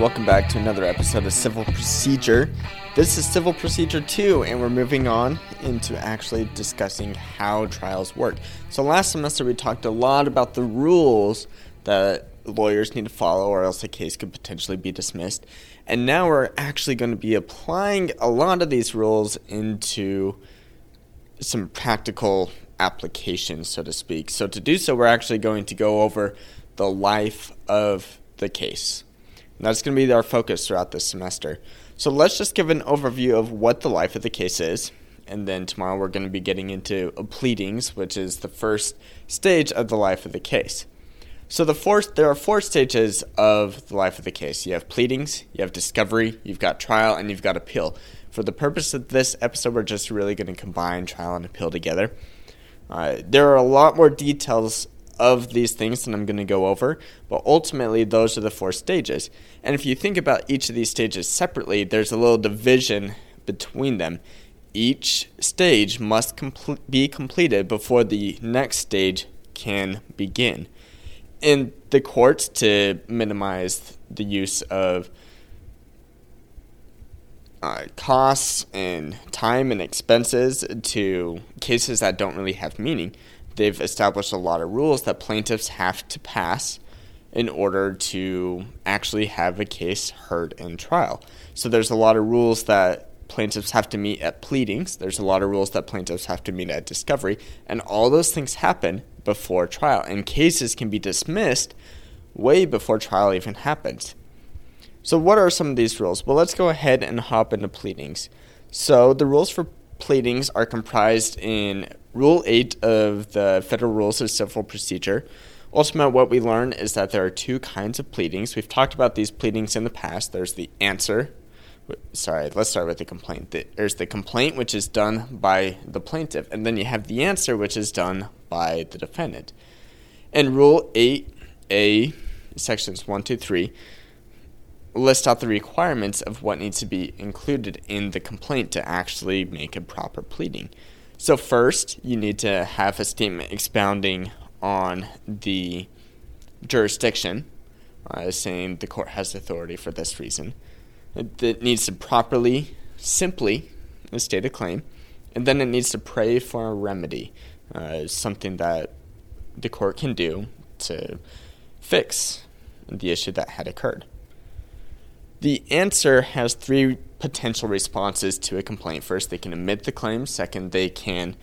welcome back to another episode of Civil Procedure. This is Civil Procedure 2, and we're moving on into actually discussing how trials work. So, last semester we talked a lot about the rules that lawyers need to follow, or else a case could potentially be dismissed. And now we're actually going to be applying a lot of these rules into some practical applications, so to speak. So, to do so, we're actually going to go over the life of the case. And that's going to be our focus throughout this semester. So let's just give an overview of what the life of the case is. And then tomorrow we're going to be getting into pleadings, which is the first stage of the life of the case. So the four, there are four stages of the life of the case. You have pleadings, you have discovery, you've got trial, and you've got appeal. For the purpose of this episode, we're just really going to combine trial and appeal together. Uh, there are a lot more details of these things that I'm going to go over, but ultimately, those are the four stages. And if you think about each of these stages separately, there's a little division between them. Each stage must be completed before the next stage can begin. In the courts, to minimize the use of uh, costs and time and expenses to cases that don't really have meaning, they've established a lot of rules that plaintiffs have to pass in order to actually have a case heard in trial. So there's a lot of rules that plaintiffs have to meet at pleadings, there's a lot of rules that plaintiffs have to meet at discovery, and all those things happen before trial. And cases can be dismissed way before trial even happens. So, what are some of these rules? Well, let's go ahead and hop into pleadings. So, the rules for pleadings are comprised in Rule 8 of the Federal Rules of Civil Procedure. Ultimately, what we learn is that there are two kinds of pleadings. We've talked about these pleadings in the past. There's the answer. Sorry, let's start with the complaint. There's the complaint, which is done by the plaintiff, and then you have the answer, which is done by the defendant. And Rule 8A, sections 1 to 3, list out the requirements of what needs to be included in the complaint to actually make a proper pleading. So, first, you need to have a statement expounding on the jurisdiction, uh, saying the court has authority for this reason. It, it needs to properly, simply state a claim, and then it needs to pray for a remedy, uh, something that the court can do to fix the issue that had occurred. The answer has three potential responses to a complaint. First, they can admit the claims. Second, they can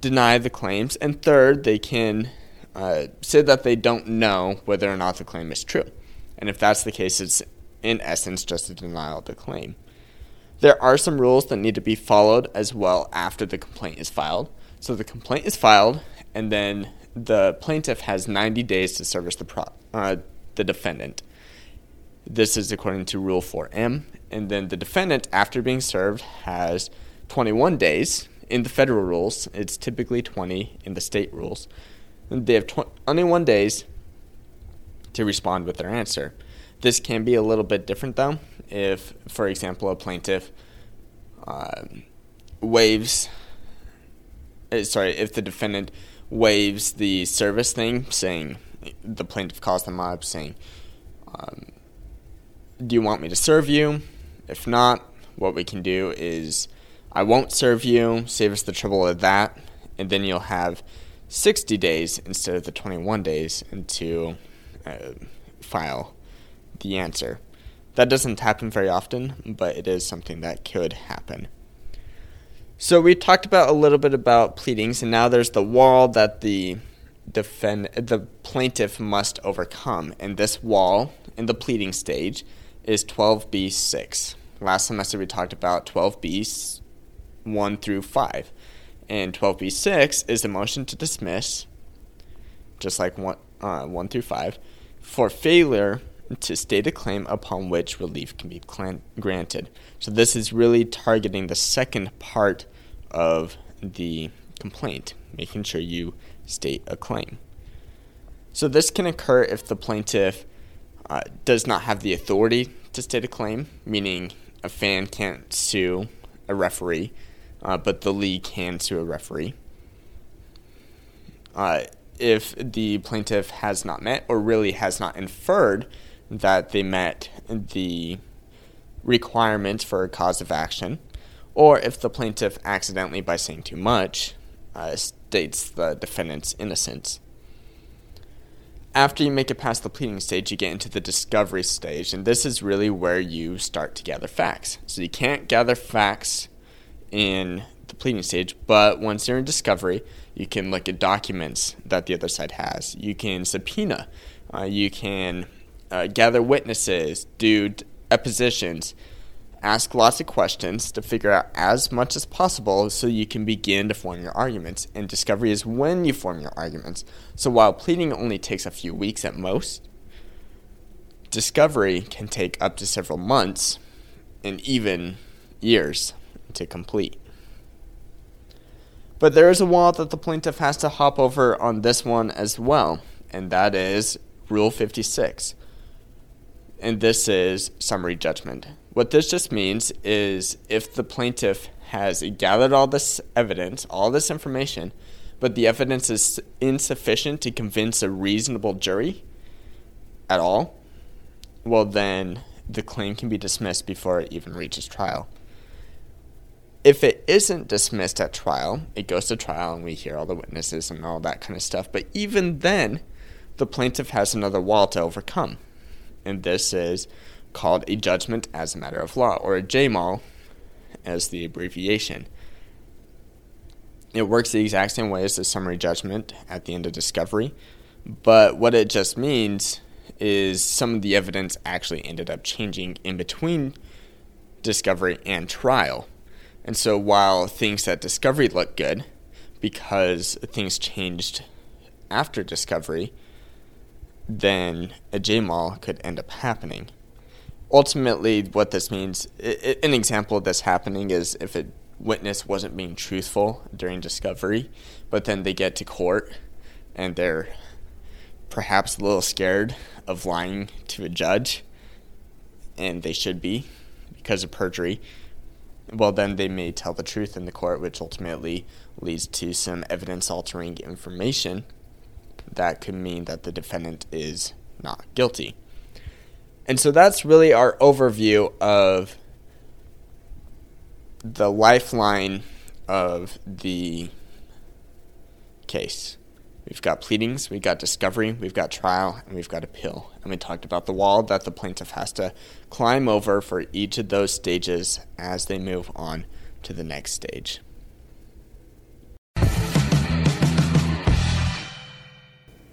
deny the claims. And third, they can uh, say that they don't know whether or not the claim is true. And if that's the case, it's in essence just a denial of the claim. There are some rules that need to be followed as well after the complaint is filed. So the complaint is filed, and then the plaintiff has 90 days to service the, pro- uh, the defendant. This is according to Rule 4M. And then the defendant, after being served, has 21 days. In the federal rules, it's typically 20 in the state rules. And they have 21 days to respond with their answer. This can be a little bit different, though. If, for example, a plaintiff uh, waives, sorry, if the defendant waives the service thing, saying the plaintiff calls them up, saying, um, do you want me to serve you? If not, what we can do is I won't serve you, save us the trouble of that, and then you'll have 60 days instead of the 21 days to uh, file the answer. That doesn't happen very often, but it is something that could happen. So we talked about a little bit about pleadings, and now there's the wall that the defend the plaintiff must overcome, and this wall in the pleading stage is 12b6. Last semester we talked about 12b 1 through 5. And 12b6 is the motion to dismiss, just like 1, uh, 1 through 5, for failure to state a claim upon which relief can be granted. So this is really targeting the second part of the complaint, making sure you state a claim. So this can occur if the plaintiff uh, does not have the authority to state a claim, meaning a fan can't sue a referee, uh, but the league can sue a referee. Uh, if the plaintiff has not met or really has not inferred that they met the requirements for a cause of action, or if the plaintiff accidentally, by saying too much, uh, states the defendant's innocence. After you make it past the pleading stage, you get into the discovery stage, and this is really where you start to gather facts. So you can't gather facts in the pleading stage, but once you're in discovery, you can look at documents that the other side has. You can subpoena. Uh, you can uh, gather witnesses, do depositions, ask lots of questions to figure out as much as possible so you can begin to form your arguments. And discovery is when you form your arguments. So while pleading only takes a few weeks at most, discovery can take up to several months and even years to complete. But there is a wall that the plaintiff has to hop over on this one as well, and that is Rule 56. And this is summary judgment. What this just means is if the plaintiff has gathered all this evidence, all this information, but the evidence is insufficient to convince a reasonable jury at all, well, then the claim can be dismissed before it even reaches trial. If it isn't dismissed at trial, it goes to trial and we hear all the witnesses and all that kind of stuff. But even then, the plaintiff has another wall to overcome. And this is called a judgment as a matter of law, or a JMOL as the abbreviation. It works the exact same way as the summary judgment at the end of discovery, but what it just means is some of the evidence actually ended up changing in between discovery and trial. And so while things at discovery look good, because things changed after discovery, then a JMOL could end up happening. Ultimately, what this means, an example of this happening is if a witness wasn't being truthful during discovery, but then they get to court and they're perhaps a little scared of lying to a judge, and they should be because of perjury well, then they may tell the truth in the court, which ultimately leads to some evidence altering information that could mean that the defendant is not guilty. And so that's really our overview of the lifeline of the case. We've got pleadings, we've got discovery, we've got trial, and we've got appeal. And we talked about the wall that the plaintiff has to climb over for each of those stages as they move on to the next stage.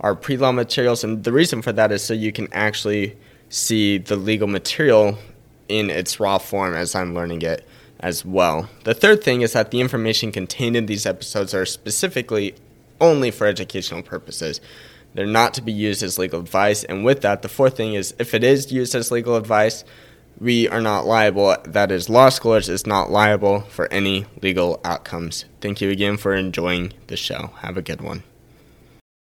are pre-law materials, and the reason for that is so you can actually see the legal material in its raw form as I'm learning it as well. The third thing is that the information contained in these episodes are specifically only for educational purposes. They're not to be used as legal advice. And with that, the fourth thing is if it is used as legal advice, we are not liable. That is, Law Schoolers is not liable for any legal outcomes. Thank you again for enjoying the show. Have a good one.